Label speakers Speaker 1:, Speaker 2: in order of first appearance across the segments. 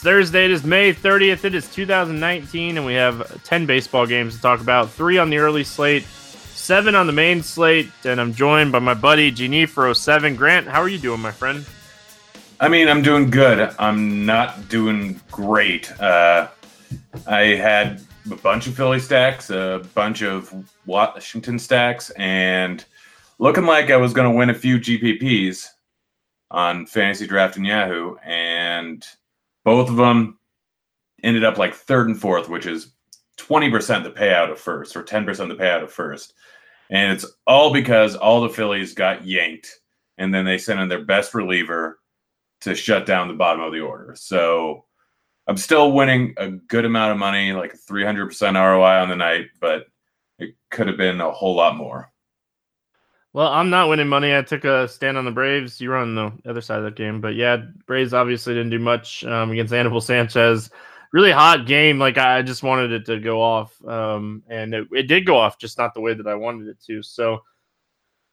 Speaker 1: It's Thursday, it is May 30th, it is 2019, and we have 10 baseball games to talk about. Three on the early slate, seven on the main slate, and I'm joined by my buddy Genifro7. Grant, how are you doing, my friend?
Speaker 2: I mean, I'm doing good. I'm not doing great. Uh, I had a bunch of Philly stacks, a bunch of Washington stacks, and looking like I was going to win a few GPPs on Fantasy Draft and Yahoo, and both of them ended up like third and fourth, which is 20% the payout of first or 10% the payout of first. And it's all because all the Phillies got yanked and then they sent in their best reliever to shut down the bottom of the order. So I'm still winning a good amount of money, like 300% ROI on the night, but it could have been a whole lot more.
Speaker 1: Well, I'm not winning money. I took a stand on the Braves. You were on the other side of that game, but yeah, Braves obviously didn't do much um, against Anibal Sanchez. Really hot game. Like I just wanted it to go off, um, and it, it, did go off, just not the way that I wanted it to. So,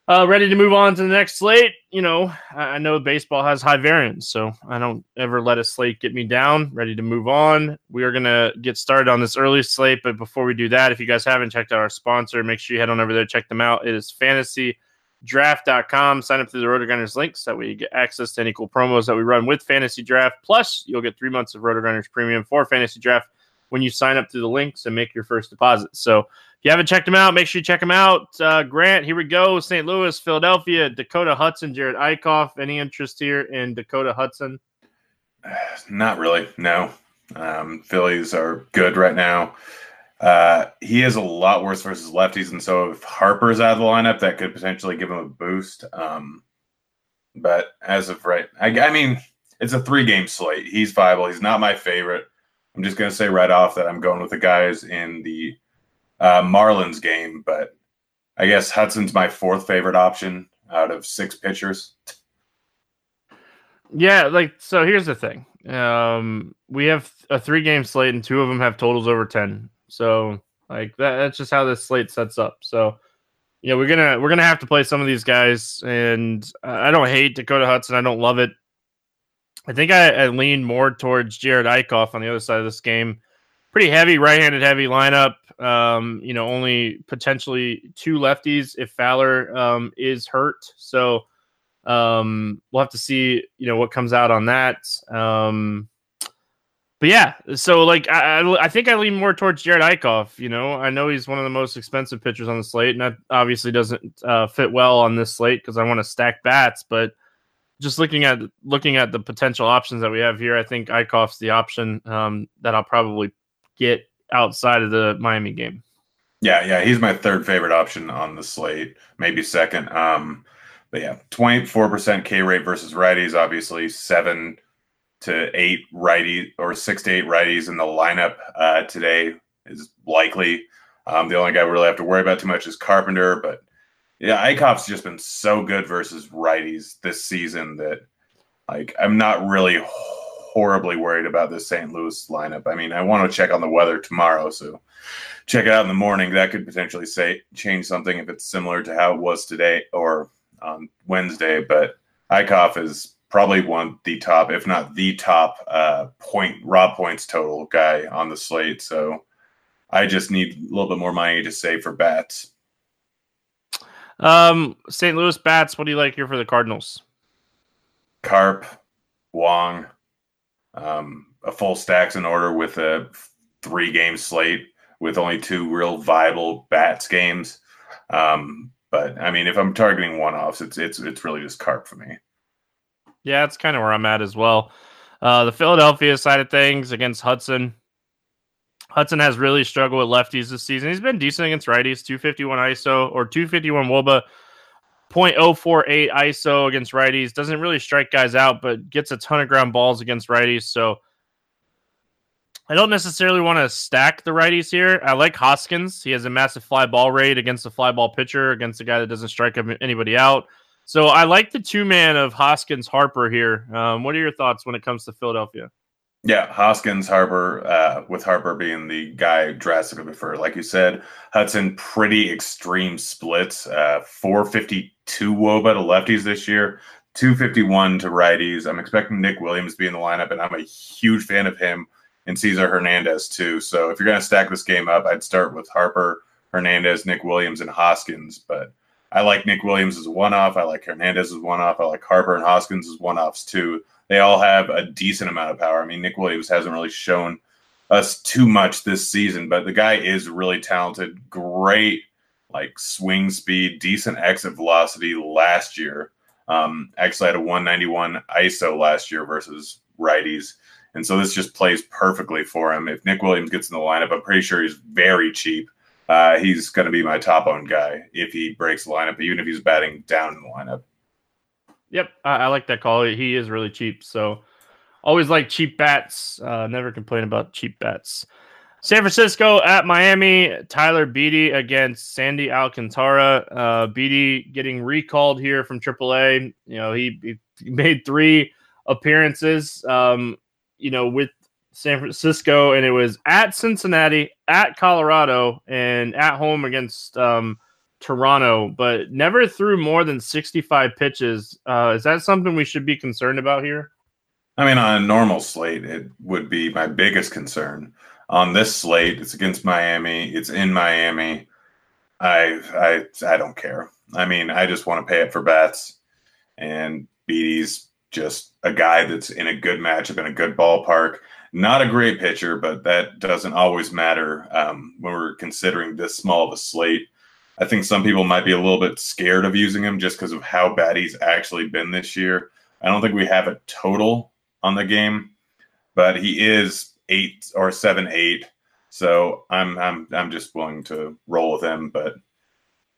Speaker 1: uh, ready to move on to the next slate. You know, I, I know baseball has high variance, so I don't ever let a slate get me down. Ready to move on. We are gonna get started on this early slate, but before we do that, if you guys haven't checked out our sponsor, make sure you head on over there check them out. It is Fantasy draft.com. Sign up through the RotoGrinders links. That way you get access to any cool promos that we run with Fantasy Draft. Plus, you'll get three months of RotoGrinders premium for Fantasy Draft when you sign up through the links and make your first deposit. So if you haven't checked them out, make sure you check them out. Uh, Grant, here we go. St. Louis, Philadelphia, Dakota Hudson, Jared Eickhoff. Any interest here in Dakota Hudson?
Speaker 2: Not really. No. Um, Phillies are good right now. Uh, he is a lot worse versus lefties, and so if Harper's out of the lineup, that could potentially give him a boost. Um, but as of right, I, I mean, it's a three game slate. He's viable. He's not my favorite. I'm just to say right off that I'm going with the guys in the uh, Marlins game, but I guess Hudson's my fourth favorite option out of six pitchers.
Speaker 1: Yeah, like so. Here's the thing: um, we have a three game slate, and two of them have totals over ten. So like that, that's just how this slate sets up. So yeah, we're gonna we're gonna have to play some of these guys, and I don't hate Dakota Hudson. I don't love it. I think I, I lean more towards Jared Eickhoff on the other side of this game. Pretty heavy right-handed heavy lineup. Um, you know, only potentially two lefties if Fowler um, is hurt. So um, we'll have to see. You know what comes out on that. Um, but yeah, so like I, I think I lean more towards Jared Eickhoff. You know, I know he's one of the most expensive pitchers on the slate, and that obviously doesn't uh, fit well on this slate because I want to stack bats. But just looking at looking at the potential options that we have here, I think Eickhoff's the option um, that I'll probably get outside of the Miami game.
Speaker 2: Yeah, yeah, he's my third favorite option on the slate, maybe second. Um, but yeah, twenty four percent K rate versus righties, obviously seven to eight righties or six to eight righties in the lineup uh, today is likely. Um, the only guy we really have to worry about too much is Carpenter, but yeah, Eickhoff's just been so good versus righties this season that like I'm not really horribly worried about this St. Louis lineup. I mean, I want to check on the weather tomorrow, so check it out in the morning. That could potentially say change something if it's similar to how it was today or on Wednesday. But Eickhoff is probably one the top, if not the top, uh, point raw points total guy on the slate. So I just need a little bit more money to save for bats.
Speaker 1: Um, St. Louis bats. What do you like here for the Cardinals?
Speaker 2: Carp, Wong, um, a full stacks in order with a three game slate with only two real viable bats games. Um, but I mean, if I'm targeting one offs, it's it's it's really just Carp for me.
Speaker 1: Yeah, that's kind of where I'm at as well. Uh, the Philadelphia side of things against Hudson. Hudson has really struggled with lefties this season. He's been decent against righties, 251 ISO or 251 Woba, 0.048 ISO against righties. Doesn't really strike guys out, but gets a ton of ground balls against righties. So I don't necessarily want to stack the righties here. I like Hoskins. He has a massive fly ball rate against a fly ball pitcher, against a guy that doesn't strike anybody out. So I like the two man of Hoskins Harper here. Um, what are your thoughts when it comes to Philadelphia?
Speaker 2: Yeah, Hoskins Harper, uh, with Harper being the guy drastically preferred. Like you said, Hudson, pretty extreme splits. Uh, 452 Woba to lefties this year, 251 to righties. I'm expecting Nick Williams to be in the lineup, and I'm a huge fan of him and Cesar Hernandez too. So if you're going to stack this game up, I'd start with Harper, Hernandez, Nick Williams, and Hoskins. But I like Nick Williams as one off. I like Hernandez as one off. I like Harper and Hoskins as one offs too. They all have a decent amount of power. I mean, Nick Williams hasn't really shown us too much this season, but the guy is really talented. Great, like swing speed, decent exit velocity last year. Um, actually had a 191 ISO last year versus righties. And so this just plays perfectly for him. If Nick Williams gets in the lineup, I'm pretty sure he's very cheap uh, he's going to be my top owned guy if he breaks the lineup, even if he's batting down in the lineup.
Speaker 1: Yep, I, I like that call. He is really cheap, so always like cheap bats. Uh, never complain about cheap bats. San Francisco at Miami. Tyler Beede against Sandy Alcantara. Uh, Beede getting recalled here from AAA. You know he, he made three appearances. Um, you know with San Francisco, and it was at Cincinnati, at Colorado, and at home against um, Toronto, but never threw more than 65 pitches. Uh, is that something we should be concerned about here?
Speaker 2: I mean, on a normal slate, it would be my biggest concern. On this slate, it's against Miami. It's in Miami. I I I don't care. I mean, I just want to pay it for bats, and Beede's just a guy that's in a good matchup in a good ballpark. Not a great pitcher, but that doesn't always matter um, when we're considering this small of a slate. I think some people might be a little bit scared of using him just because of how bad he's actually been this year. I don't think we have a total on the game, but he is eight or seven eight. So I'm I'm I'm just willing to roll with him, but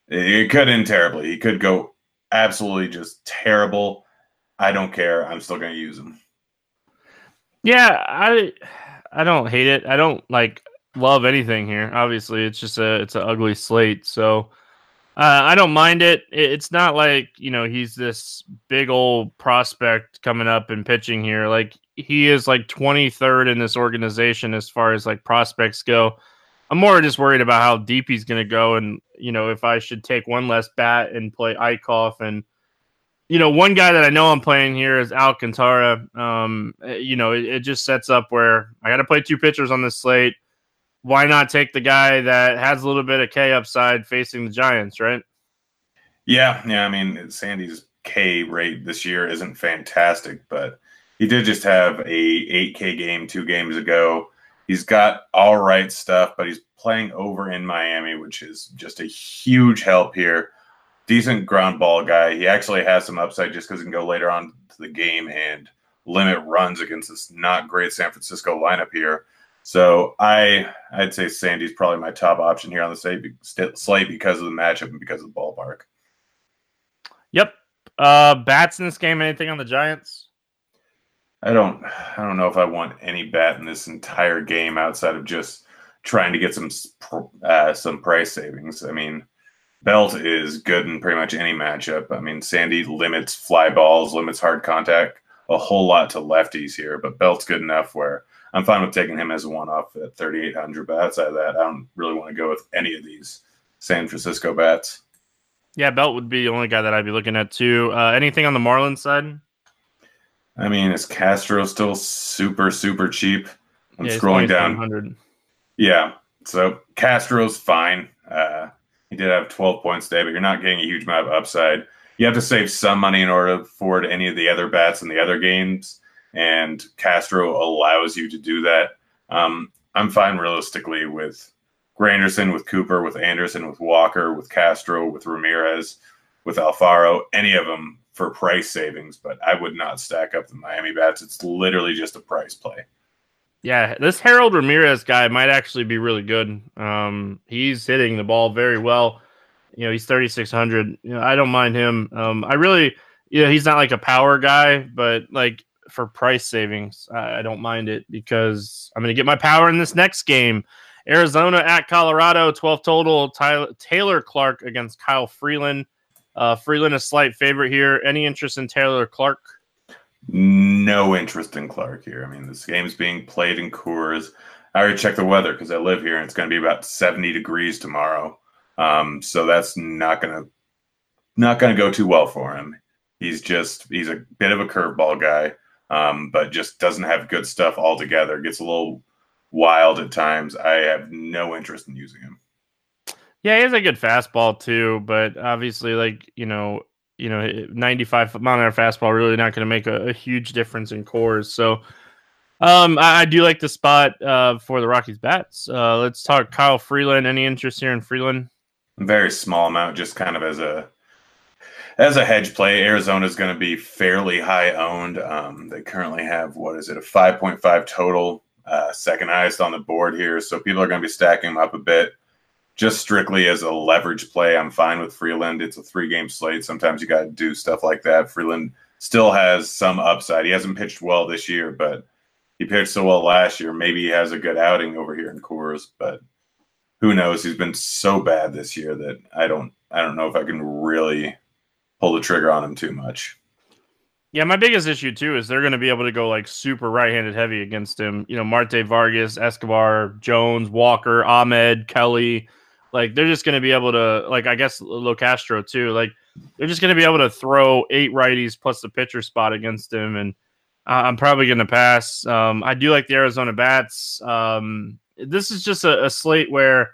Speaker 2: it could end terribly. He could go absolutely just terrible. I don't care. I'm still going to use him.
Speaker 1: Yeah, I I don't hate it. I don't like love anything here. Obviously, it's just a it's an ugly slate. So uh, I don't mind it. It's not like you know he's this big old prospect coming up and pitching here. Like he is like 23rd in this organization as far as like prospects go. I'm more just worried about how deep he's going to go, and you know if I should take one less bat and play Eickhoff and you know, one guy that I know I'm playing here is Alcantara. Um, you know, it, it just sets up where I got to play two pitchers on this slate. Why not take the guy that has a little bit of K upside facing the Giants, right?
Speaker 2: Yeah, yeah. I mean, Sandy's K rate this year isn't fantastic, but he did just have a 8K game two games ago. He's got all right stuff, but he's playing over in Miami, which is just a huge help here. Decent ground ball guy. He actually has some upside just because he can go later on to the game and limit runs against this not great San Francisco lineup here. So I I'd say Sandy's probably my top option here on the slate because of the matchup and because of the ballpark.
Speaker 1: Yep. Uh bats in this game. Anything on the Giants?
Speaker 2: I don't I don't know if I want any bat in this entire game outside of just trying to get some uh, some price savings. I mean, Belt is good in pretty much any matchup. I mean, Sandy limits fly balls, limits hard contact a whole lot to lefties here, but Belt's good enough where I'm fine with taking him as a one off at 3,800. But outside of that, I don't really want to go with any of these San Francisco bats.
Speaker 1: Yeah, Belt would be the only guy that I'd be looking at too. Uh, anything on the Marlins side?
Speaker 2: I mean, is Castro still super, super cheap? I'm yeah, scrolling down. Yeah. So Castro's fine. Uh, he did have 12 points today, but you're not getting a huge amount of upside. You have to save some money in order to afford any of the other bats in the other games and Castro allows you to do that. Um, I'm fine realistically with Granderson, with Cooper, with Anderson, with Walker, with Castro, with Ramirez, with Alfaro, any of them for price savings, but I would not stack up the Miami bats. It's literally just a price play.
Speaker 1: Yeah, this Harold Ramirez guy might actually be really good. Um, he's hitting the ball very well. You know, he's 3,600. You know, I don't mind him. Um, I really, you know, he's not like a power guy, but like for price savings. I, I don't mind it because I'm going to get my power in this next game. Arizona at Colorado, 12 total. Tyler, Taylor Clarke against Kyle Freeland. Uh, Freeland a slight favorite here. Any interest in Taylor Clarke?
Speaker 2: No interest in Clarke here. I mean, this game's being played in Coors. I already checked the weather because I live here, and it's going to be about 70 degrees tomorrow. Um, so that's not going to not going to go too well for him. He's just he's a bit of a curveball guy um, but just doesn't have good stuff altogether. Gets a little wild at times. I have no interest in using him.
Speaker 1: Yeah, he has a good fastball too, but obviously, like you know, you know, 95 mile an hour fastball really not going to make a, a, huge difference in Coors. So, um, I, I do like the spot uh, for the Rockies bats. Uh, let's talk Kyle Freeland. Any interest here in Freeland?
Speaker 2: Very small amount, just kind of as a as a hedge play, Arizona is going to be fairly high owned. Um, they currently have what is it, a 5.5 total, uh, second highest on the board here. So people are going to be stacking them up a bit. Just strictly as a leverage play, I'm fine with Freeland. It's a three game slate. Sometimes you got to do stuff like that. Freeland still has some upside. He hasn't pitched well this year, but he pitched so well last year. Maybe he has a good outing over here in Coors, but who knows? He's been so bad this year that I don't I don't know if I can really pull the trigger on him too much.
Speaker 1: Yeah, my biggest issue too is they're going to be able to go like super right-handed heavy against him. You know, Marte Vargas, Escobar, Jones, Walker, Ahmed, Kelly. Like they're just going to be able to like I guess Locastro too. Like they're just going to be able to throw eight righties plus the pitcher spot against him, and uh, I'm probably going to pass. Um, I do like the Arizona bats. Um, this is just a, a slate where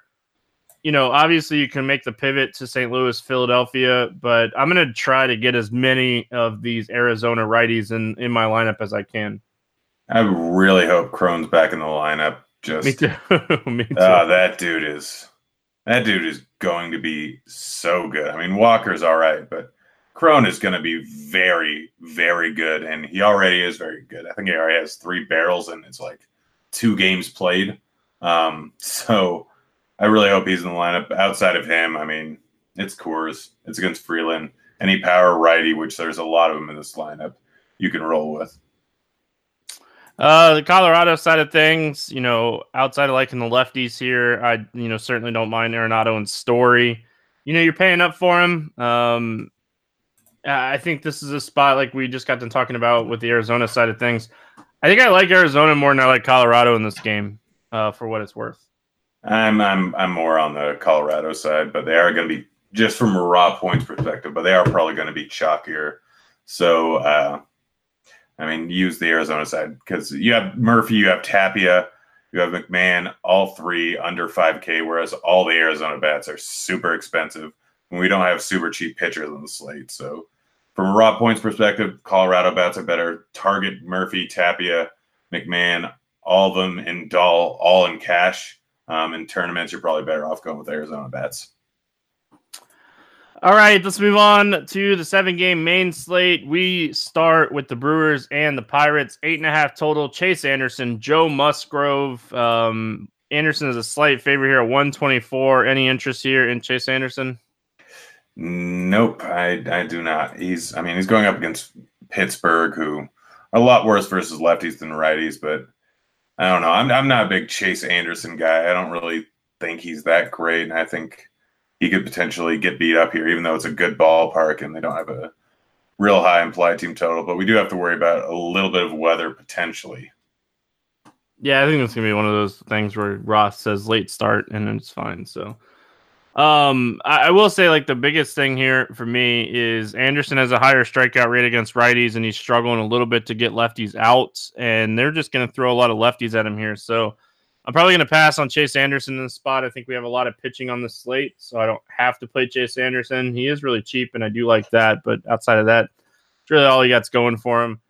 Speaker 1: you know, obviously you can make the pivot to St. Louis, Philadelphia, but I'm going to try to get as many of these Arizona righties in, in my lineup as I can.
Speaker 2: I really hope Cron's back in the lineup. Just
Speaker 1: me too. me too.
Speaker 2: Uh, that dude is that dude is going to be so good. I mean, Walker's all right, but Cron is going to be very, very good, and he already is very good. I think he already has three barrels, and it's like two games played. Um, so I really hope he's in the lineup. Outside of him, I mean, it's Coors. It's against Freeland. Any power righty, which there's a lot of them in this lineup, you can roll with.
Speaker 1: Uh, the Colorado side of things, you know, outside of liking the lefties here, I you know certainly don't mind Arenado and Story. You know, you're paying up for him. Um, I think this is a spot like we just got done talking about with the Arizona side of things. I think I like Arizona more than I like Colorado in this game, uh, for what it's worth.
Speaker 2: I'm I'm I'm more on the Colorado side, but they are going to be just from a raw points perspective, but they are probably going to be chalkier. So, uh, I mean, use the Arizona side because you have Murphy, you have Tapia, you have McMahon, all three under 5K, whereas all the Arizona bats are super expensive. And we don't have super cheap pitchers on the slate. So, from a raw points perspective, Colorado bats are better. Target, Murphy, Tapia, McMahon, all of them in Dahl, all in cash. Um, in tournaments, you're probably better off going with Arizona bats.
Speaker 1: All right, let's move on to the seven game main slate. We start with the Brewers and the Pirates, eight and a half total. Chase Anderson, Joe Musgrove. Um, Anderson is a slight favorite here at 124. Any interest here in Chase Anderson?
Speaker 2: Nope, I, I do not. He's, I mean, he's going up against Pittsburgh, who a lot worse versus lefties than righties, but I don't know. I'm, I'm not a big Chase Anderson guy. I don't really think he's that great. And I think he could potentially get beat up here, even though it's a good ballpark and they don't have a real high implied team total. But we do have to worry about a little bit of weather potentially.
Speaker 1: Yeah, I think it's gonna be one of those things where Roth says late start and it's fine. So, um, I, I, will say like the biggest thing here for me is Anderson has a higher strikeout rate against righties, and he's struggling a little bit to get lefties out, and they're just gonna throw a lot of lefties at him here. So, I'm probably going to pass on Chase Anderson in the spot. I think we have a lot of pitching on the slate, so I don't have to play Chase Anderson. He is really cheap, and I do like that. But outside of that, it's really all he got's going for him.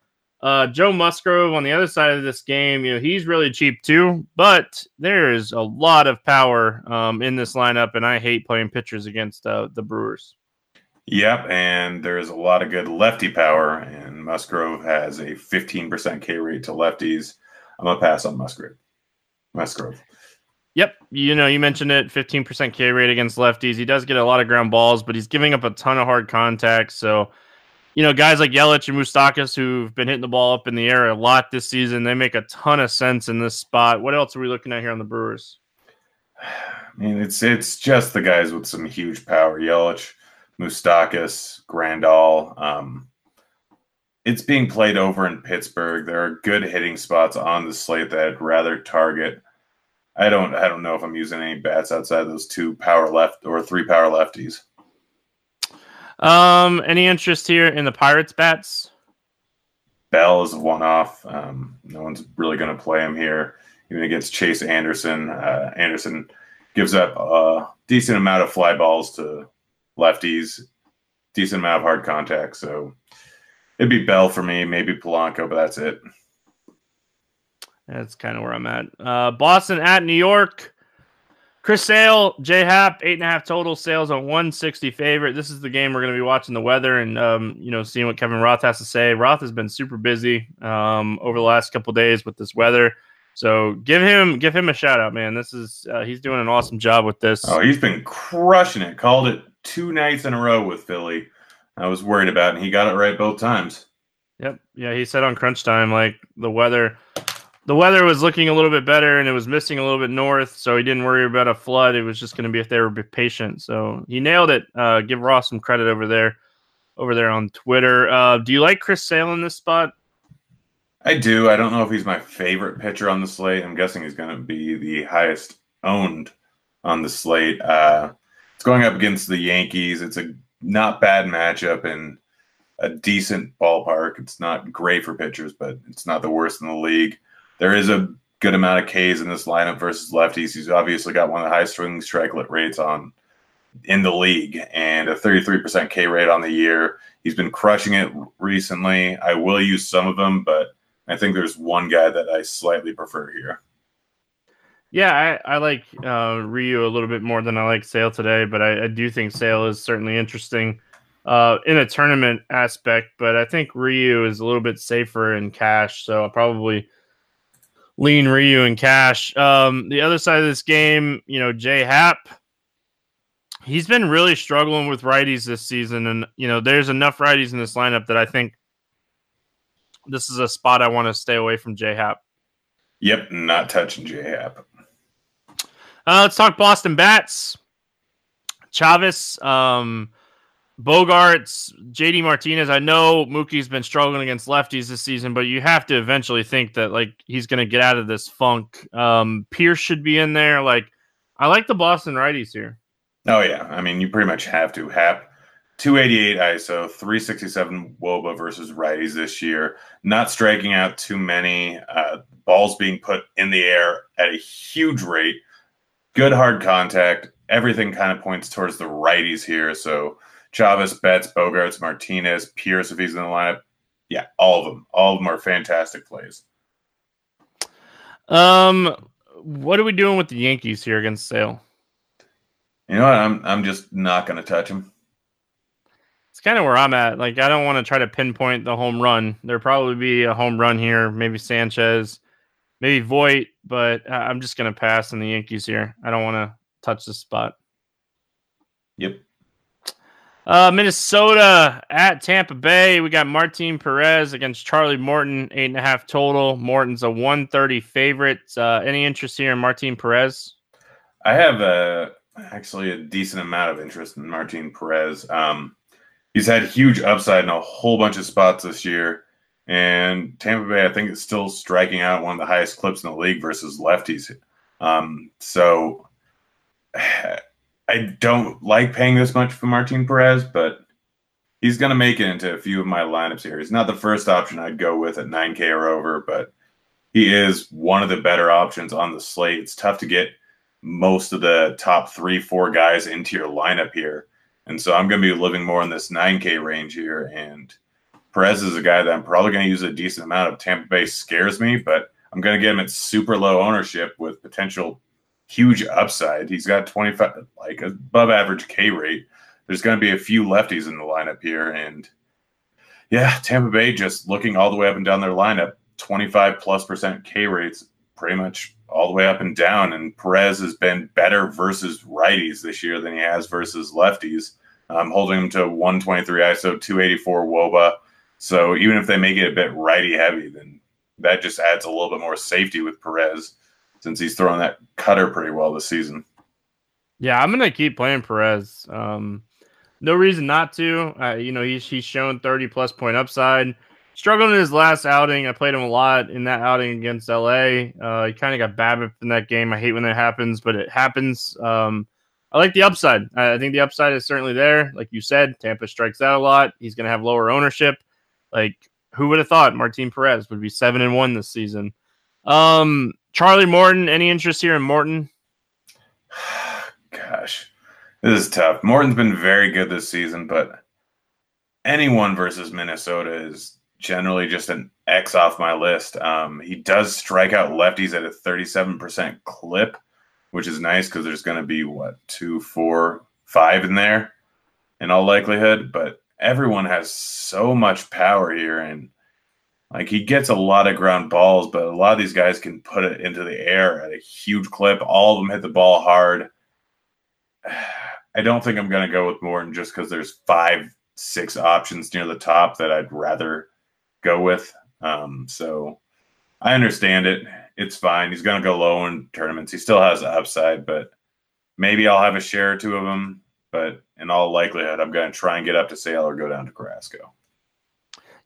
Speaker 1: Uh, Joe Musgrove on the other side of this game, you know, he's really cheap too, but there is a lot of power um, in this lineup, and I hate playing pitchers against uh, the Brewers.
Speaker 2: Yep, and there's a lot of good lefty power, and Musgrove has a 15% K rate to lefties. I'm gonna pass on Musgrove. Musgrove.
Speaker 1: Yep, you know, you mentioned it 15% K rate against lefties. He does get a lot of ground balls, but he's giving up a ton of hard contact. So, you know, guys like Yelich and Moustakas who've been hitting the ball up in the air a lot this season, they make a ton of sense in this spot. What else are we looking at here on the Brewers?
Speaker 2: I mean, it's it's just the guys with some huge power. Yelich, Moustakas, Grandal. Um, it's being played over in Pittsburgh. There are good hitting spots on the slate that I'd rather target. I don't I don't know if I'm using any bats outside those two power left or three power lefties.
Speaker 1: Um, any interest here in the Pirates bats?
Speaker 2: Bell is a one off. Um, no one's really going to play him here, even against Chase Anderson. Uh, Anderson gives up a decent amount of fly balls to lefties, decent amount of hard contact. So it'd be Bell for me, maybe Polanco, but that's it.
Speaker 1: That's kind of where I'm at. Uh, Boston at New York. Chris Sale, J Happ, eight and a half total Sale's on 160 favorite. This is the game we're going to be watching the weather and um, you know seeing what Kevin Roth has to say. Roth has been super busy um, over the last couple days with this weather, so give him give him a shout out, man. This is uh, he's doing an awesome job with this.
Speaker 2: Oh, he's been crushing it. Called it two nights in a row with Philly. I was worried about, and he got it right both times.
Speaker 1: Yep, yeah, he said on crunch time like the weather the weather was looking a little bit better and it was missing a little bit north, so he didn't worry about a flood. It was just going to be if they were patient. So he nailed it. Uh, give Roth some credit over there, over there on Twitter. Uh, do you like Chris Sale in this spot?
Speaker 2: I do. I don't know if he's my favorite pitcher on the slate. I'm guessing he's going to be the highest owned on the slate. Uh, it's going up against the Yankees. It's a not bad matchup and a decent ballpark. It's not great for pitchers, but it's not the worst in the league there is a good amount of Ks in this lineup versus lefties. He's obviously got one of the highest swing strike rates on in the league and a 33% K rate on the year. He's been crushing it recently. I will use some of them, but I think there's one guy that I slightly prefer here.
Speaker 1: Yeah, I, I like uh, Ryu a little bit more than I like Sale today, but I, I do think Sale is certainly interesting uh, in a tournament aspect. But I think Ryu is a little bit safer in cash, so I'll probably lean Ryu and Cash. Um, the other side of this game, you know, Jay Happ, he's been really struggling with righties this season, and you know, there's enough righties in this lineup that I think this is a spot I want to stay away from Jay Happ.
Speaker 2: Yep, not touching Jay Happ.
Speaker 1: Uh, let's talk Boston bats. Chavis, um, Bogaerts, JD Martinez. I know Mookie's been struggling against lefties this season, but you have to eventually think that like he's going to get out of this funk. Um, Pearce should be in there. Like, I like the Boston righties here.
Speaker 2: Oh yeah, I mean you pretty much have to. Happ, 288 ISO, 367 WOBA versus righties this year. Not striking out too many. Uh, balls being put in the air at a huge rate. Good hard contact. Everything kind of points towards the righties here. So Chavis, Betts, Bogaerts, Martinez, Pearce, if he's in the lineup. Yeah, all of them. All of them are fantastic plays.
Speaker 1: Um, what are we doing with the Yankees here against Sale?
Speaker 2: You know what? I'm I'm just not going to touch him.
Speaker 1: It's kind of where I'm at. Like, I don't want to try to pinpoint the home run. There'll probably be a home run here, maybe Sanchez, maybe Voit, but I'm just going to pass on the Yankees here. I don't want to touch the spot.
Speaker 2: Yep.
Speaker 1: Uh, Minnesota at Tampa Bay. We got Martin Perez against Charlie Morton, eight and a half total. Morton's a 130 favorite. Uh, any interest here in Martin Perez?
Speaker 2: I have a actually a decent amount of interest in Martin Perez. Um, he's had huge upside in a whole bunch of spots this year. And Tampa Bay, I think, is still striking out one of the highest clips in the league versus lefties. Um, so I don't like paying this much for Martin Perez, but he's going to make it into a few of my lineups here. He's not the first option I'd go with at 9K or over, but he is one of the better options on the slate. It's tough to get most of the top three, four guys into your lineup here. And so I'm going to be living more in this 9K range here. And Perez is a guy that I'm probably going to use a decent amount of. Tampa Bay scares me, but I'm going to get him at super low ownership with potential huge upside. He's got 25, like above average K rate. There's going to be a few lefties in the lineup here. And yeah, Tampa Bay just looking all the way up and down their lineup, 25 plus percent K rates, pretty much all the way up and down. And Perez has been better versus righties this year than he has versus lefties. I'm holding him to 123 ISO, 284 WOBA. So even if they make it a bit righty heavy, then that just adds a little bit more safety with Perez since he's throwing that cutter pretty well this season.
Speaker 1: Yeah, I'm gonna keep playing Perez. Um, no reason not to. Uh, you know, he's he's shown 30 plus point upside. Struggled in his last outing. I played him a lot in that outing against LA. Uh, he kind of got bad in that game. I hate when that happens, but it happens. Um, I like the upside. I think the upside is certainly there. Like you said, Tampa strikes out a lot. He's going to have lower ownership. Like who would have thought Martin Perez would be seven and one this season? Um, Charlie Morton, any interest here in Morton?
Speaker 2: Gosh, this is tough. Morton's been very good this season, but anyone versus Minnesota is generally just an X off my list. Um, he does strike out lefties at a 37% clip, which is nice because there's going to be what two, four, five in there in all likelihood. But everyone has so much power here, and like he gets a lot of ground balls, but a lot of these guys can put it into the air at a huge clip. All of them hit the ball hard. I don't think I'm going to go with Morton just because there's five, six options near the top that I'd rather go with. Um, so I understand it. It's fine. He's going to go low in tournaments. He still has the upside, but maybe I'll have a share or two of them. But in all likelihood, I'm going to try and get up to Sale or go down to Carrasco.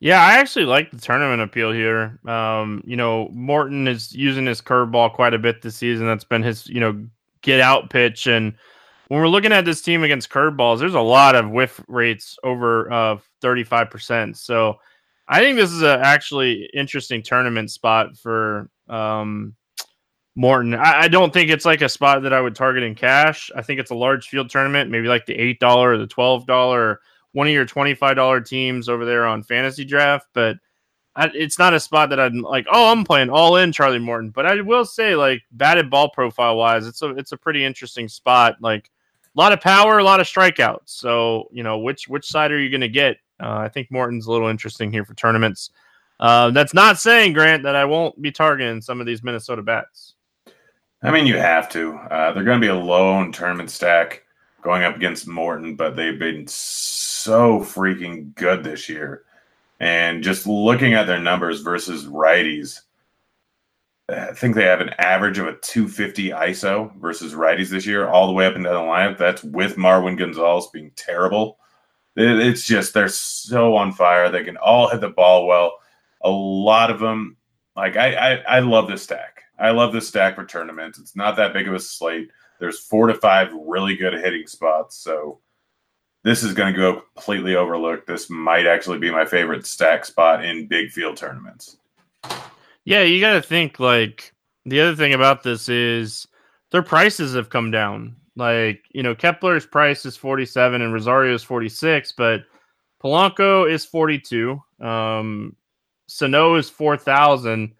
Speaker 1: Yeah, I actually like the tournament appeal here. Um, you know, Morton is using his curveball quite a bit this season. That's been his, you know, get out pitch. And when we're looking at this team against curveballs, there's a lot of whiff rates over uh, 35%. So I think this is a actually interesting tournament spot for um, Morton. I, I, don't think it's like a spot that I would target in cash. I think it's a large field tournament, maybe like the $8 or the $12 one of your $25 teams over there on fantasy draft, but I, it's not a spot that I'm like, oh, I'm playing all in Charlie Morton. But I will say, like, batted ball profile wise, it's a it's a pretty interesting spot. Like, a lot of power, a lot of strikeouts. So, you know, which which side are you going to get? Uh, I think Morton's a little interesting here for tournaments. Uh, that's not saying, Grant, that I won't be targeting some of these Minnesota bats.
Speaker 2: I mean, you have to. Uh, they're going to be a lone tournament stack going up against Morton, but they've been freaking good this year. And just looking at their numbers versus righties, I think they have an average of a 250 ISO versus righties this year, all the way up and down the lineup. That's with Marwin Gonzalez being terrible. It's just they're so on fire. They can all hit the ball well. A lot of them, like I, I, I love this stack. I love this stack for tournaments. It's not that big of a slate. There's four to five really good hitting spots. So this is going to go completely overlooked. This might actually be my favorite stack spot in big field tournaments.
Speaker 1: Yeah, you got to think like the other thing about this is their prices have come down. Like, you know, Kepler's price is 47 and Rosario is 46, but Polanco is 42. Um, Sano is 4,000.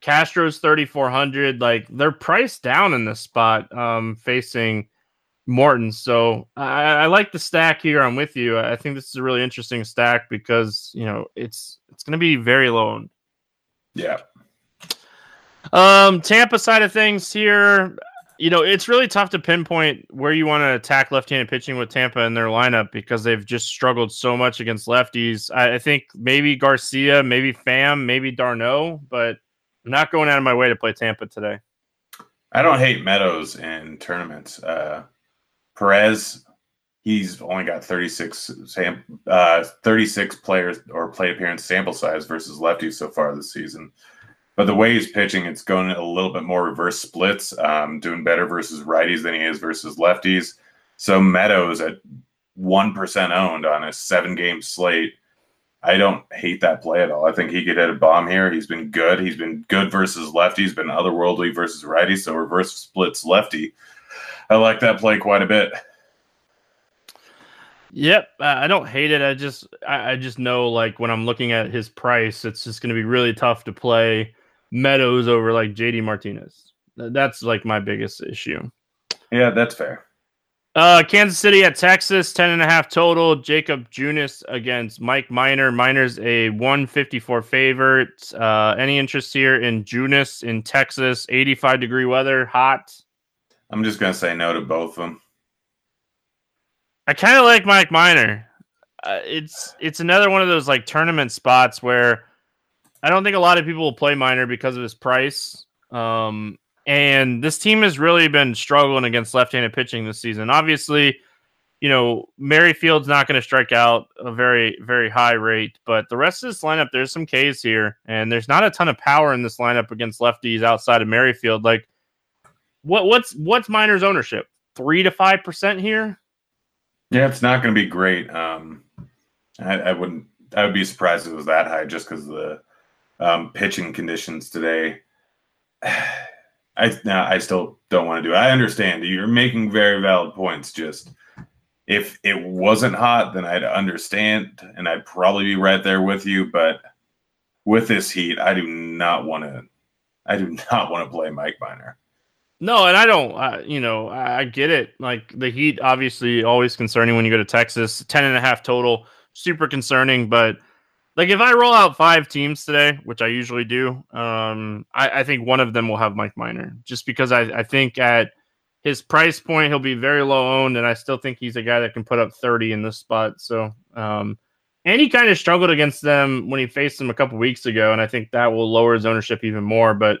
Speaker 1: Castro's 3,400. Like, they're priced down in this spot um, facing Morton. So I, I like the stack here. I'm with you. I think this is a really interesting stack because, you know, it's it's going to be very low owned.
Speaker 2: Yeah.
Speaker 1: Um, Tampa side of things here, you know, it's really tough to pinpoint where you want to attack left-handed pitching with Tampa in their lineup because they've just struggled so much against lefties. I, I think maybe Garcia, maybe Pham, maybe d'Arnaud, but I'm not going out of my way to play Tampa today.
Speaker 2: I don't hate Meadows in tournaments. Uh, Perez, he's only got 36 sam- uh, 36 players or play appearance sample size versus lefties so far this season. But the way he's pitching, it's going a little bit more reverse splits, um, doing better versus righties than he is versus lefties. So Meadows at one percent owned on a seven game slate. I don't hate that play at all. I think he could hit a bomb here. He's been good. He's been good versus lefty. He's been otherworldly versus righty. So reverse splits lefty. I like that play quite a bit.
Speaker 1: Yep, I don't hate it. I just I just know like when I'm looking at his price, it's just going to be really tough to play Meadows over like JD Martinez. That's like my biggest issue.
Speaker 2: Yeah, that's fair.
Speaker 1: Uh, Kansas City at Texas, 10 and a half total. Jakob Junis against Mike Minor. Minor's a 154 favorite. Uh, any interest here in Junis in Texas? 85 degree weather, hot.
Speaker 2: I'm just gonna say no to both of them.
Speaker 1: I kind of like Mike Minor. Uh, it's it's another one of those like tournament spots where I don't think a lot of people will play Minor because of his price. Um, and this team has really been struggling against left-handed pitching this season. Obviously, you know Merrifield's not going to strike out a very very high rate, but the rest of this lineup, there's some Ks here, and there's not a ton of power in this lineup against lefties outside of Merrifield. Like, what what's what's Minor's ownership? Three to five percent here.
Speaker 2: Yeah, it's not going to be great. Um, I, I wouldn't. I would be surprised if it was that high, just because the um, pitching conditions today. I now I still don't want to do it. I understand you're making very valid points. Just if it wasn't hot, then I'd understand, and I'd probably be right there with you. But with this heat, I do not want to. I do not want to play Mike Minor.
Speaker 1: No, and I don't. Uh, you know, I, I get it. Like the heat, obviously, always concerning when you go to Texas. Ten and a half total, super concerning. But like if I roll out five teams today, which I usually do, um, I, I think one of them will have Mike Minor, just because I, I think at his price point he'll be very low owned, and I still think he's a guy that can put up thirty in this spot. So, um, and he kind of struggled against them when he faced them a couple weeks ago, and I think that will lower his ownership even more. But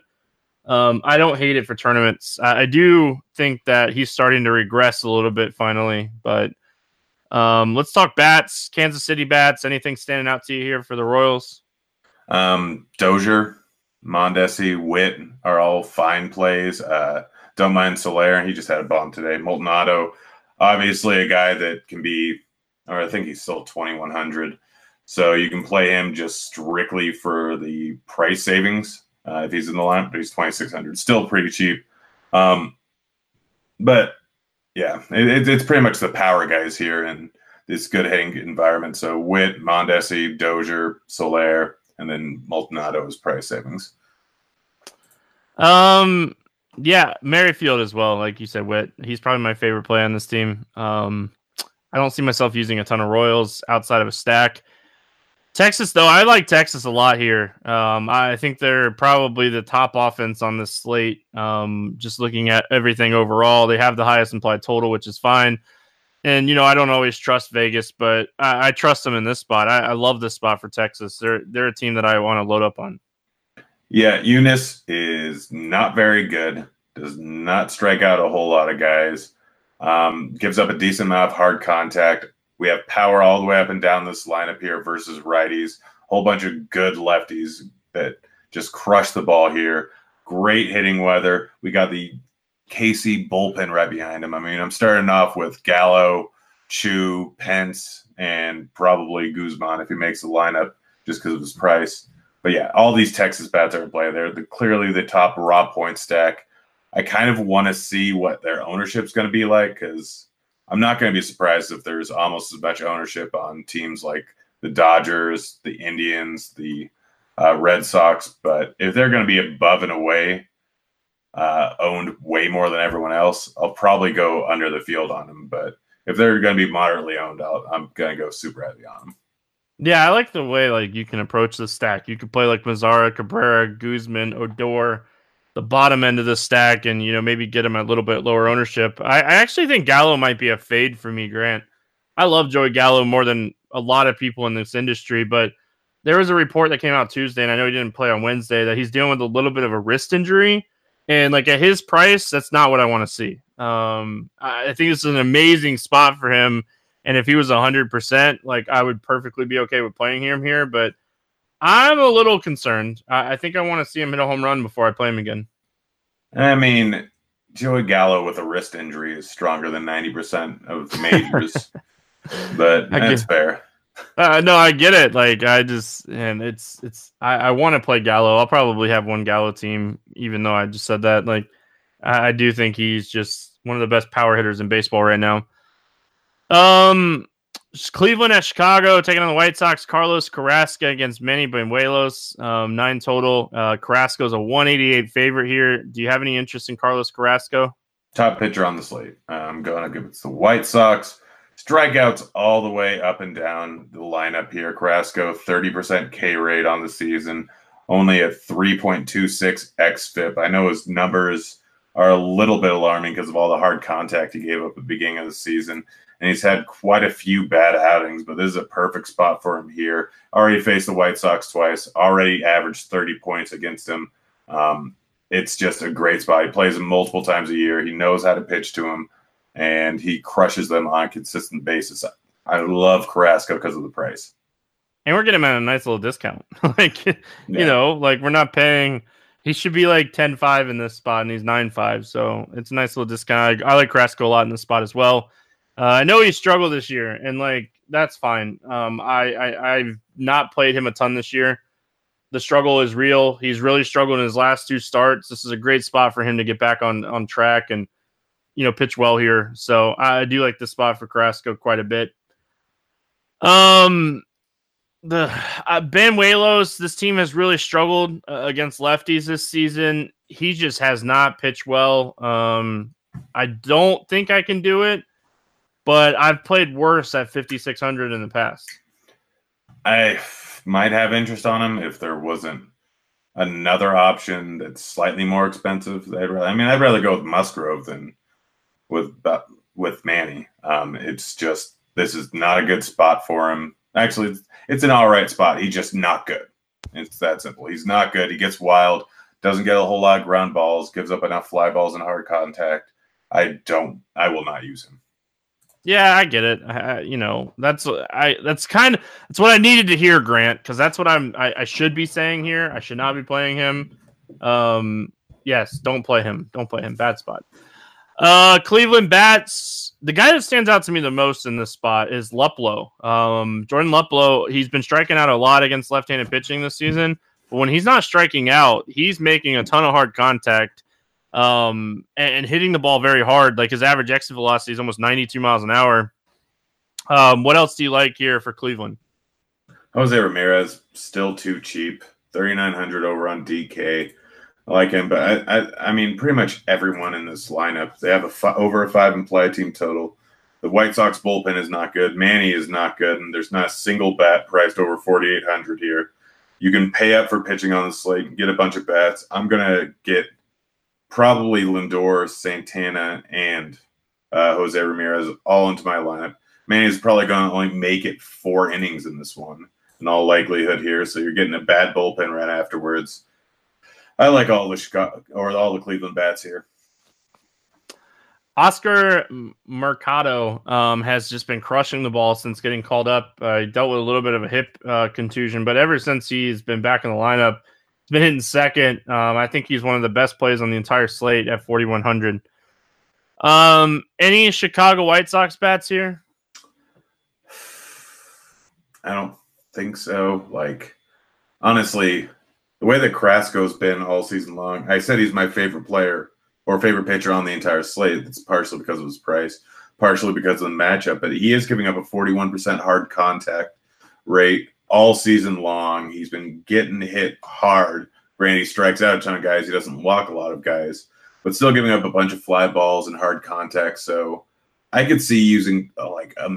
Speaker 1: um, I don't hate it for tournaments. I, I do think that he's starting to regress a little bit finally, but um, let's talk bats. Kansas City bats. Anything standing out to you here for the Royals?
Speaker 2: Um, Dozier, Mondesi, Whit are all fine plays. Uh, don't mind Soler. He just had a bomb today. Maldonado, obviously a guy that can be, or I think he's still 2,100. So you can play him just strictly for the price savings uh, if he's in the line, but he's 2,600. Still pretty cheap. Um, but yeah, it, it's pretty much the power guys here in this good hitting environment. So Whit, Mondesi, Dozier, Soler, and then Maldonado's price savings.
Speaker 1: Um, yeah, Merrifield as well. Like you said, Whit. He's probably my favorite play on this team. Um, I don't see myself using a ton of Royals outside of a stack. Texas, though, I like Texas a lot here. Um, I think they're probably the top offense on this slate. Um, just looking at everything overall, they have the highest implied total, which is fine. And you know, I don't always trust Vegas, but I, I trust them in this spot. I, I, love this spot for Texas. They're they're a team that I want to load up on.
Speaker 2: Yeah, Junis is not very good. Does not strike out a whole lot of guys. Um, gives up a decent amount of hard contact. We have power all the way up and down this lineup here versus righties. Whole bunch of good lefties that just crush the ball here. Great hitting weather. We got the Casey bullpen right behind him. I mean, I'm starting off with Gallo, Choo, Pence, and probably Guzman if he makes the lineup just because of his price. But yeah, all these Texas bats are in play. They're the, clearly the top raw point stack. I kind of want to see what their ownership's going to be like because I'm not going to be surprised if there's almost as much ownership on teams like the Dodgers, the Indians, the uh, Red Sox. But if they're going to be above and away, uh, owned way more than everyone else, I'll probably go under the field on them. But if they're going to be moderately owned, i am going to go super heavy on them.
Speaker 1: Yeah, I like the way like you can approach the stack. You could play like Mazara, Cabrera, Guzman, Odor, the bottom end of the stack, and you know maybe get him a little bit lower ownership. I, I actually think Gallo might be a fade for me, Grant. I love Joey Gallo more than a lot of people in this industry, but there was a report that came out Tuesday, and I know he didn't play on Wednesday, that he's dealing with a little bit of a wrist injury. And like at his price, that's not what I want to see. Um, I think this is an amazing spot for him. And if he was hundred percent, like I would perfectly be okay with playing him here. But I'm a little concerned. I, I think I want to see him hit a home run before I play him again.
Speaker 2: I mean, Joey Gallo with a wrist injury is stronger than ninety percent of the majors, but that's fair.
Speaker 1: Uh, no, I get it. Like I just and it's it's I, I want to play Gallo. I'll probably have one Gallo team, even though I just said that. Like I, I do think he's just one of the best power hitters in baseball right now. Um, Cleveland at Chicago taking on the White Sox. Carlos Carrasco against Manny Banuelos. Um, nine total. Uh, Carrasco's a 188 favorite here. Do you have any interest in Carlos Carrasco?
Speaker 2: Top pitcher on the slate. I'm going to give it to the White Sox. Strikeouts all the way up and down the lineup here. Carrasco, 30% K rate on the season, only a 3.26 xFIP. I know his numbers are a little bit alarming because of all the hard contact he gave up at the beginning of the season. And he's had quite a few bad outings, but this is a perfect spot for him here. Already faced the White Sox twice, already averaged 30 points against him. Um, it's just a great spot. He plays him multiple times a year. He knows how to pitch to him and he crushes them on a consistent basis. I love Carrasco because of the price.
Speaker 1: And we're getting him at a nice little discount. like, yeah. you know, like we're not paying. He should be like 10 5 in this spot, and he's 9 5. So it's a nice little discount. I, I like Carrasco a lot in this spot as well. Uh, I know he struggled this year, and like that's fine. Um, I, I I've not played him a ton this year. The struggle is real. He's really struggled in his last two starts. This is a great spot for him to get back on on track and you know, pitch well here. So I do like the spot for Carrasco quite a bit. Um, the uh, Banuelos, this team has really struggled uh, against lefties this season. He just has not pitched well. Um, I don't think I can do it, but I've played worse at 5600 in the past.
Speaker 2: I might have interest on him if there wasn't another option that's slightly more expensive. I'd rather, I mean, I'd rather go with Musgrove than with with Manny. Um, it's just this is not a good spot for him. Actually, it's, it's an all right spot. He's just not good. It's that simple. He's not good. He gets wild, doesn't get a whole lot of ground balls, gives up enough fly balls and hard contact. I don't. I will not use him.
Speaker 1: Yeah, I get it. I, you know, that's I. That's kind of that's what I needed to hear, Grant, because that's what I'm. I, I should be saying here. I should not be playing him. Um, yes, don't play him. Don't play him. Bad spot. Uh, Cleveland Bats. The guy that stands out to me the most in this spot is Luplow. Um, Jordan Luplow. He's been striking out a lot against left-handed pitching this season, but when he's not striking out, he's making a ton of hard contact, um, and, and hitting the ball very hard. Like his average exit velocity is almost 92 miles an hour. Um, what else do you like here for Cleveland?
Speaker 2: Jose Ramirez still too cheap. 3,900 over on DK. I like him, but I, I, I mean, pretty much everyone in this lineup. They have a over a five play team total. The White Sox bullpen is not good. Manny is not good, and there's not a single bat priced over 4,800 here. You can pay up for pitching on the slate and get a bunch of bats. I'm gonna get probably Lindor, Santana, and uh, Jose Ramirez all into my lineup. Manny's probably gonna only make it four innings in this one, in all likelihood here. So you're getting a bad bullpen right afterwards. I like all the Chicago or all the Cleveland bats here.
Speaker 1: Oscar Mercado um, has just been crushing the ball since getting called up. Uh, he dealt with a little bit of a hip uh, contusion, but ever since he's been back in the lineup, he's been hitting second. Um, I think he's one of the best plays on the entire slate at 4,100. Um, any Chicago White Sox bats here?
Speaker 2: I don't think so. Like, honestly, the way that Carrasco's been all season long, I said he's my favorite player or favorite pitcher on the entire slate. It's partially because of his price, partially because of the matchup. But he is giving up a 41% hard contact rate all season long. He's been getting hit hard. Randy strikes out a ton of guys. He doesn't walk a lot of guys, but still giving up a bunch of fly balls and hard contact. So I could see using uh, like a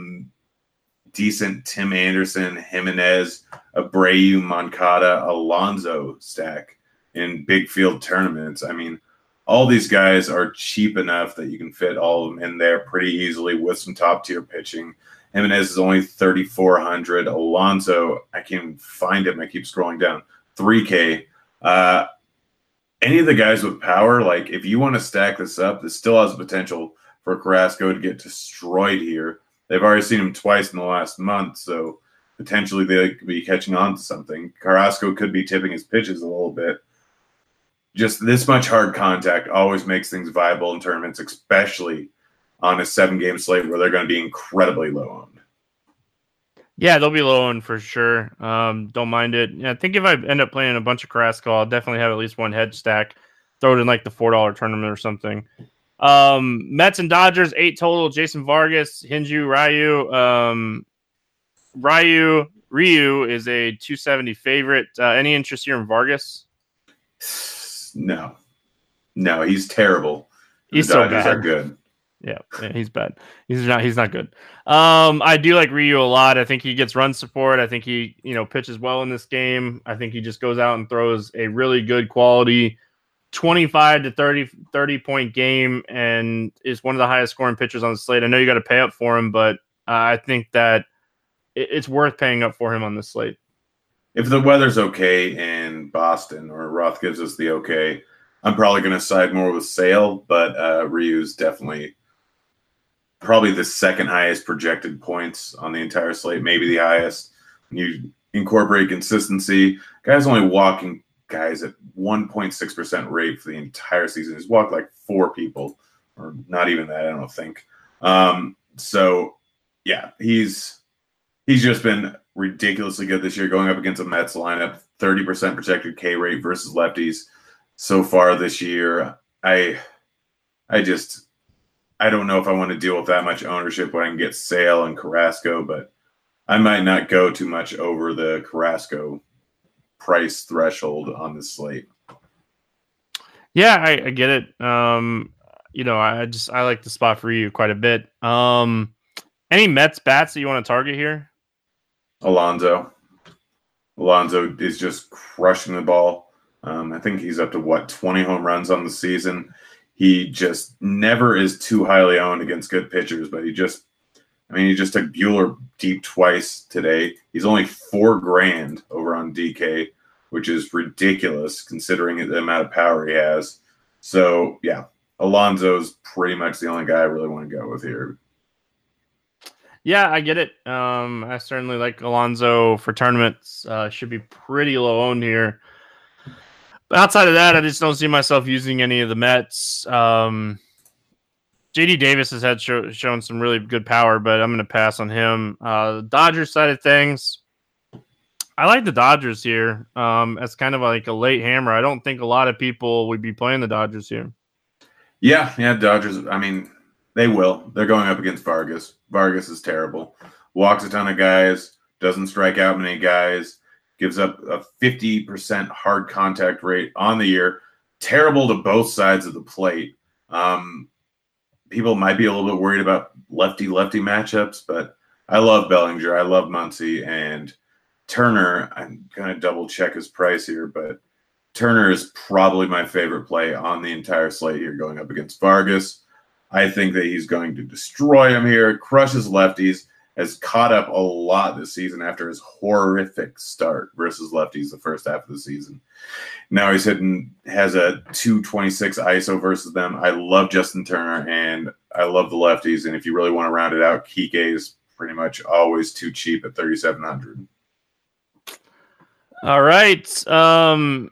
Speaker 2: decent Tim Anderson, Jimenez, Abreu, Moncada, Alonso stack in big field tournaments. I mean, all these guys are cheap enough that you can fit all of them in there pretty easily with some top tier pitching. Jimenez is only 3,400. Alonso, I can't find him. I keep scrolling down. 3K. Uh, any of the guys with power, like if you want to stack this up, this still has potential for Carrasco to get destroyed here. They've already seen him twice in the last month, so potentially they could be catching on to something. Carrasco could be tipping his pitches a little bit. Just this much hard contact always makes things viable in tournaments, especially on a seven game slate where they're going to be incredibly low owned.
Speaker 1: Yeah, they'll be low owned for sure. Um, don't mind it. Yeah, I think if I end up playing a bunch of Carrasco, I'll definitely have at least one head stack. Throw it in like the four dollar tournament or something. Um, Mets and Dodgers eight total. Jason Vargas, Hyun-Jin Ryu. Um, Ryu Ryu is a 270 favorite. Uh, any interest here in Vargas?
Speaker 2: No, no, he's terrible.
Speaker 1: He's the Dodgers so bad. are good. Yeah, yeah, he's bad. He's not. He's not good. Um, I do like Ryu a lot. I think he gets run support. I think he, you know, pitches well in this game. I think he just goes out and throws a really good quality 25 to 30 30 point game and is one of the highest scoring pitchers on the slate. I know you got to pay up for him, but uh, I think that it's worth paying up for him on the slate.
Speaker 2: If the weather's okay in Boston or Roth gives us the okay, I'm probably going to side more with Sale, but uh, Ryu's definitely probably the second highest projected points on the entire slate, maybe the highest. You incorporate consistency, guys only walking guys at 1.6% rate for the entire season. He's walked like four people, or not even that, I don't think. Um, so yeah, he's he's just been ridiculously good this year, going up against a Mets lineup, 30% projected K rate versus lefties so far this year. I I just I don't know if I want to deal with that much ownership when I can get Sale and Carrasco, but I might not go too much over the Carrasco price threshold on the slate.
Speaker 1: Yeah, I, I get it. Um, you know, I just I like the spot for you quite a bit. Um, any Mets bats that you want to target here?
Speaker 2: Alonso. Alonso is just crushing the ball. Um, I think he's up to what 20 home runs on the season he just never is too highly owned against good pitchers, but he just, I mean, he just took Buehler deep twice today. He's only four grand over on DK, which is ridiculous considering the amount of power he has. So, yeah, Alonso's pretty much the only guy I really want to go with here.
Speaker 1: Yeah, I get it. Um, I certainly like Alonso for tournaments. Uh, should be pretty low owned here. But outside of that, I just don't see myself using any of the Mets. Um, JD Davis has had show, shown some really good power, but I'm going to pass on him. Uh, the Dodgers side of things, I like the Dodgers here um, as kind of like a late hammer. I don't think a lot of people would be playing the Dodgers here.
Speaker 2: Yeah, yeah, Dodgers. I mean, they will. They're going up against Vargas. Vargas is terrible. Walks a ton of guys. Doesn't strike out many guys gives up a 50% hard contact rate on the year. Terrible to both sides of the plate. Um, people might be a little bit worried about lefty lefty matchups, but I love Bellinger. I love Muncy and Turner. I'm going to double check his price here, but Turner is probably my favorite play on the entire slate here going up against Vargas. I think that he's going to destroy him here, crushes lefties has caught up a lot this season after his horrific start versus lefties the first half of the season. Now he's hitting has a 226 ISO versus them. I love Justin Turner and I love the lefties. And if you really want to round it out, Kike is pretty much always too cheap at 3,700.
Speaker 1: All right. Um,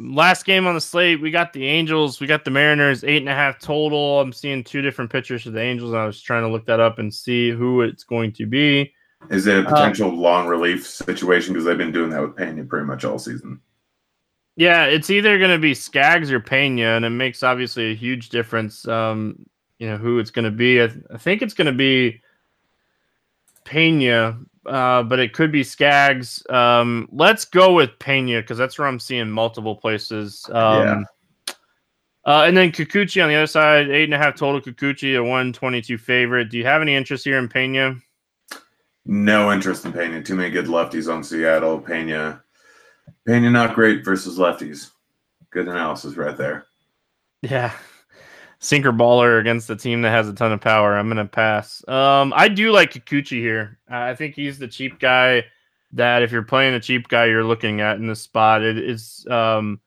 Speaker 1: last game on the slate, we got the Angels, we got the Mariners, eight and a half total. I'm seeing two different pitchers for the Angels. I was trying to look that up and see who it's going to be.
Speaker 2: Is it a uh, potential long relief situation because they've been doing that with Pena pretty much all season?
Speaker 1: Yeah, it's either going to be Skaggs or Pena, and it makes obviously a huge difference. Um, you know who it's going to be. I, th- I, think it's going to be Pena, uh, but it could be Skaggs. Um, let's go with Pena because that's where I'm seeing multiple places. Um, yeah. Uh, and then Kikuchi on the other side, eight and a half total Kikuchi, a 122 favorite. Do you have any interest here in Pena?
Speaker 2: No interest in Pena. Too many good lefties on Seattle. Pena Pena not great versus lefties. Good analysis right there.
Speaker 1: Yeah. Sinker baller against a team that has a ton of power. I'm gonna pass. Um, I do like Kikuchi here. I think he's the cheap guy that if you're playing a cheap guy, you're looking at in this spot. It is um,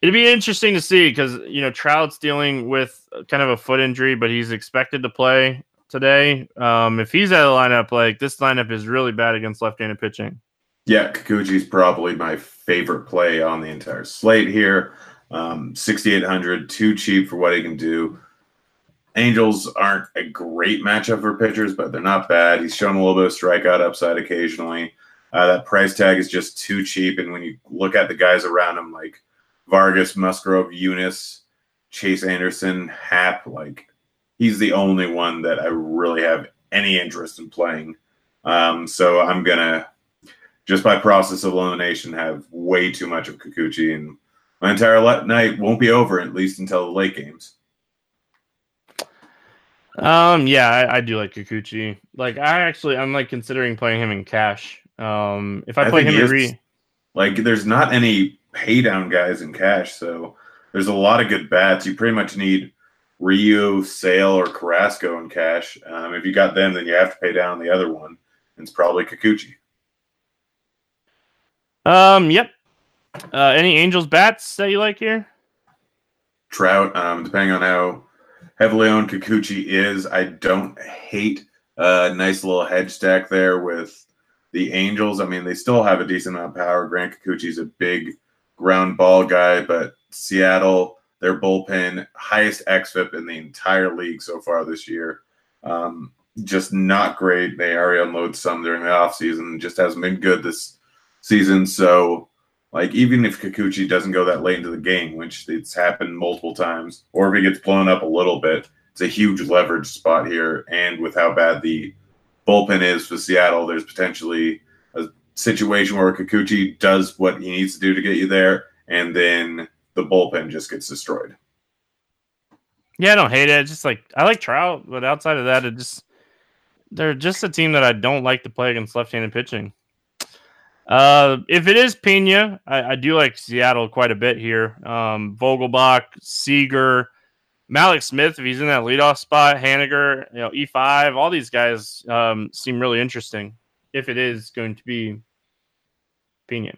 Speaker 1: it'd be interesting to see because you know Trout's dealing with kind of a foot injury, but he's expected to play today. Um, if he's out of the lineup, like this lineup is really bad against left-handed pitching.
Speaker 2: Yeah, Kikuchi's probably my favorite play on the entire slate here. Um, 6,800, too cheap for what he can do. Angels aren't a great matchup for pitchers, but they're not bad. He's shown a little bit of strikeout upside occasionally. Uh, that price tag is just too cheap. And when you look at the guys around him, like Vargas, Musgrove, Junis, Chase Anderson, Happ, like he's the only one that I really have any interest in playing. Um, so I'm gonna just by process of elimination, have way too much of Kikuchi, and my entire night won't be over at least until the late games.
Speaker 1: Um, yeah, I, I, do like Kikuchi. Like, I actually, I'm like considering playing him in cash. Um, if I, I play him in re,
Speaker 2: like, there's not any pay down guys in cash, so there's a lot of good bats. You pretty much need Ryu, Sale, or Carrasco in cash. Um, if you got them, then you have to pay down the other one. It's probably Kikuchi.
Speaker 1: Um, yep. Uh, any Angels bats that you like here?
Speaker 2: Trout. Um, depending on how heavily owned Kikuchi is, I don't hate a nice little hedge stack there with the Angels. I mean, they still have a decent amount of power. Grant Kikuchi's a big ground ball guy, but Seattle, their bullpen, highest XFIP in the entire league so far this year. Um, just not great. They already unload some during the offseason. Just hasn't been good this season. So, like, even if Kikuchi doesn't go that late into the game, which it's happened multiple times, or if he gets blown up a little bit, it's a huge leverage spot here. And with how bad the bullpen is for Seattle, there's potentially a situation where Kikuchi does what he needs to do to get you there, and then the bullpen just gets destroyed.
Speaker 1: Yeah, I don't hate it. Just like I like Trout, but outside of that, it just they're just a team that I don't like to play against left-handed pitching. Uh, if it is Pena, I, I, do like Seattle quite a bit here. Um, Vogelbach, Seager, Mallex Smith, if he's in that leadoff spot, Haniger, you know, E5, all these guys um, seem really interesting if it is going to be Pena.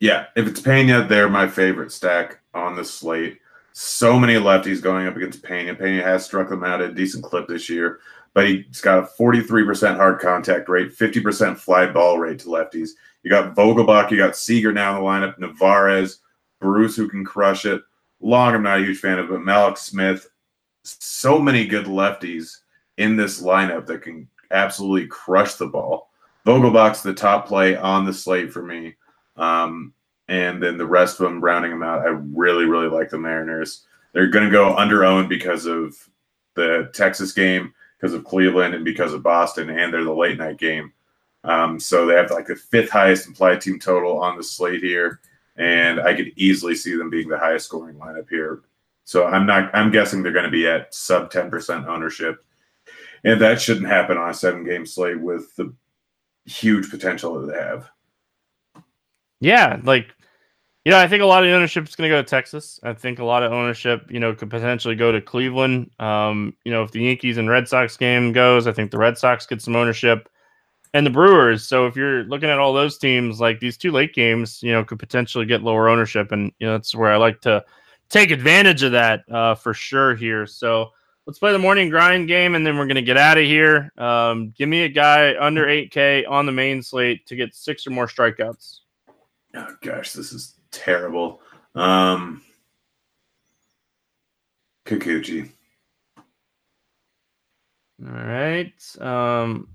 Speaker 2: Yeah, if it's Pena, they're my favorite stack on the slate. So many lefties going up against Pena. Pena has struck them out at a decent clip this year, but he's got a 43% hard contact rate, 50% fly ball rate to lefties. You got Vogelbach, you got Seager now in the lineup, Narvaez, Bruce who can crush it. Long, I'm not a huge fan of, but Mallex Smith. So many good lefties in this lineup that can absolutely crush the ball. Vogelbach's the top play on the slate for me. Um, and then the rest of them rounding them out. I really, really like the Mariners. They're going to go under owned because of the Texas game, because of Cleveland, and because of Boston, and they're the late night game. Um, so they have like the fifth highest implied team total on the slate here, and I could easily see them being the highest scoring lineup here. So I'm not. I'm guessing they're going to be at sub 10% ownership, and that shouldn't happen on a seven game slate with the huge potential that they have.
Speaker 1: Yeah, like you know, I think a lot of ownership is going to go to Texas. I think a lot of ownership, you know, could potentially go to Cleveland. Um, you know, if the Yankees and Red Sox game goes, I think the Red Sox get some ownership and the Brewers. So if you're looking at all those teams, like these two late games, you know, could potentially get lower ownership, and you know that's where I like to take advantage of that uh, for sure here. So let's play the morning grind game, and then we're gonna get out of here. Um, give me a guy under 8K on the main slate to get six or more strikeouts.
Speaker 2: Oh gosh, this is terrible. Um, Kikuchi.
Speaker 1: All right. Um,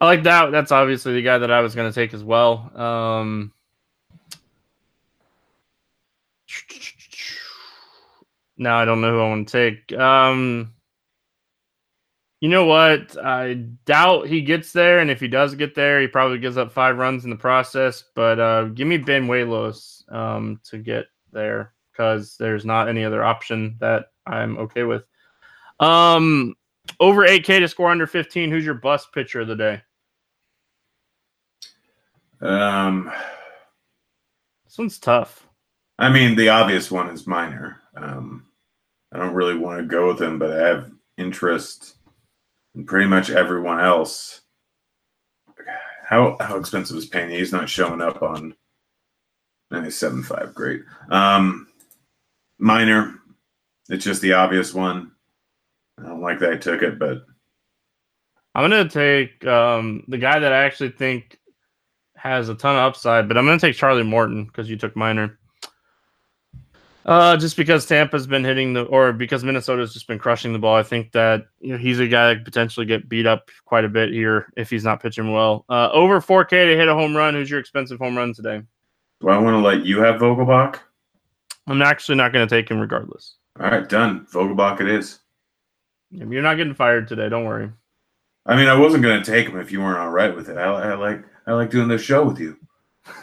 Speaker 1: I like that. That's obviously the guy that I was going to take as well. Um, now I don't know who I want to take. Um, you know what? I doubt he gets there, and if he does get there, he probably gives up five runs in the process. But uh, give me Banuelos um, to get there because there's not any other option that I'm okay with. Um, over 8K to score under 15. Who's your bust pitcher of the day?
Speaker 2: Um,
Speaker 1: this one's tough.
Speaker 2: I mean, the obvious one is Minor. Um, I don't really want to go with him, but I have interest in pretty much everyone else. How how expensive is Pena? He's not showing up on 97.5. Great. Um, Minor. It's just the obvious one. I don't like that I took it, but
Speaker 1: I'm gonna take um, the guy that I actually think has a ton of upside, but I'm gonna take Charlie Morton because you took Minor. Uh, just because Tampa's been hitting the, or because Minnesota's just been crushing the ball, I think that you know he's a guy that could potentially get beat up quite a bit here if he's not pitching well. Uh, over 4K to hit a home run. Who's your expensive home run today?
Speaker 2: do I want to let you have Vogelbach?
Speaker 1: I'm actually not going to take him regardless.
Speaker 2: All right, done. Vogelbach it is.
Speaker 1: You're not getting fired today. Don't worry.
Speaker 2: I mean, I wasn't going to take him if you weren't all right with it. I, I like I like doing this show with you.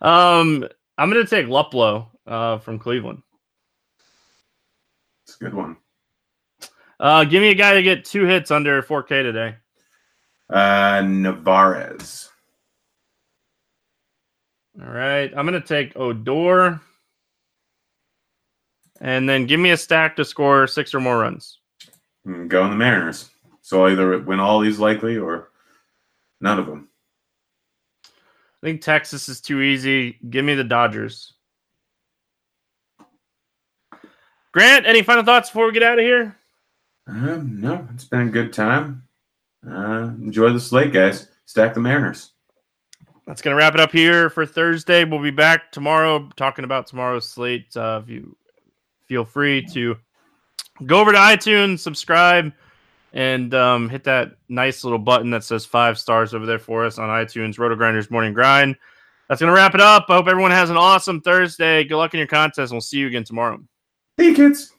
Speaker 1: um, I'm going to take Luplow uh, from Cleveland.
Speaker 2: It's a good one.
Speaker 1: Uh, give me a guy to get two hits under 4K today.
Speaker 2: Uh, Narvaez.
Speaker 1: All right. I'm going to take Odor. And then give me a stack to score six or more runs.
Speaker 2: Mm, Go in the Mariners. So either win all these likely or none of them.
Speaker 1: I think Texas is too easy. Give me the Dodgers. Grant, any final thoughts before we get out of here?
Speaker 2: Um, no, it's been a good time. Uh, enjoy the slate, guys. Stack the Mariners.
Speaker 1: That's going to wrap it up here for Thursday. We'll be back tomorrow talking about tomorrow's slate. Uh, if you feel free to go over to iTunes, subscribe, and um, hit that nice little button that says five stars over there for us on iTunes. RotoGrinders Morning Grind. That's going to wrap it up. I hope everyone has an awesome Thursday. Good luck in your contest, and we'll see you again tomorrow.
Speaker 2: Hey, kids.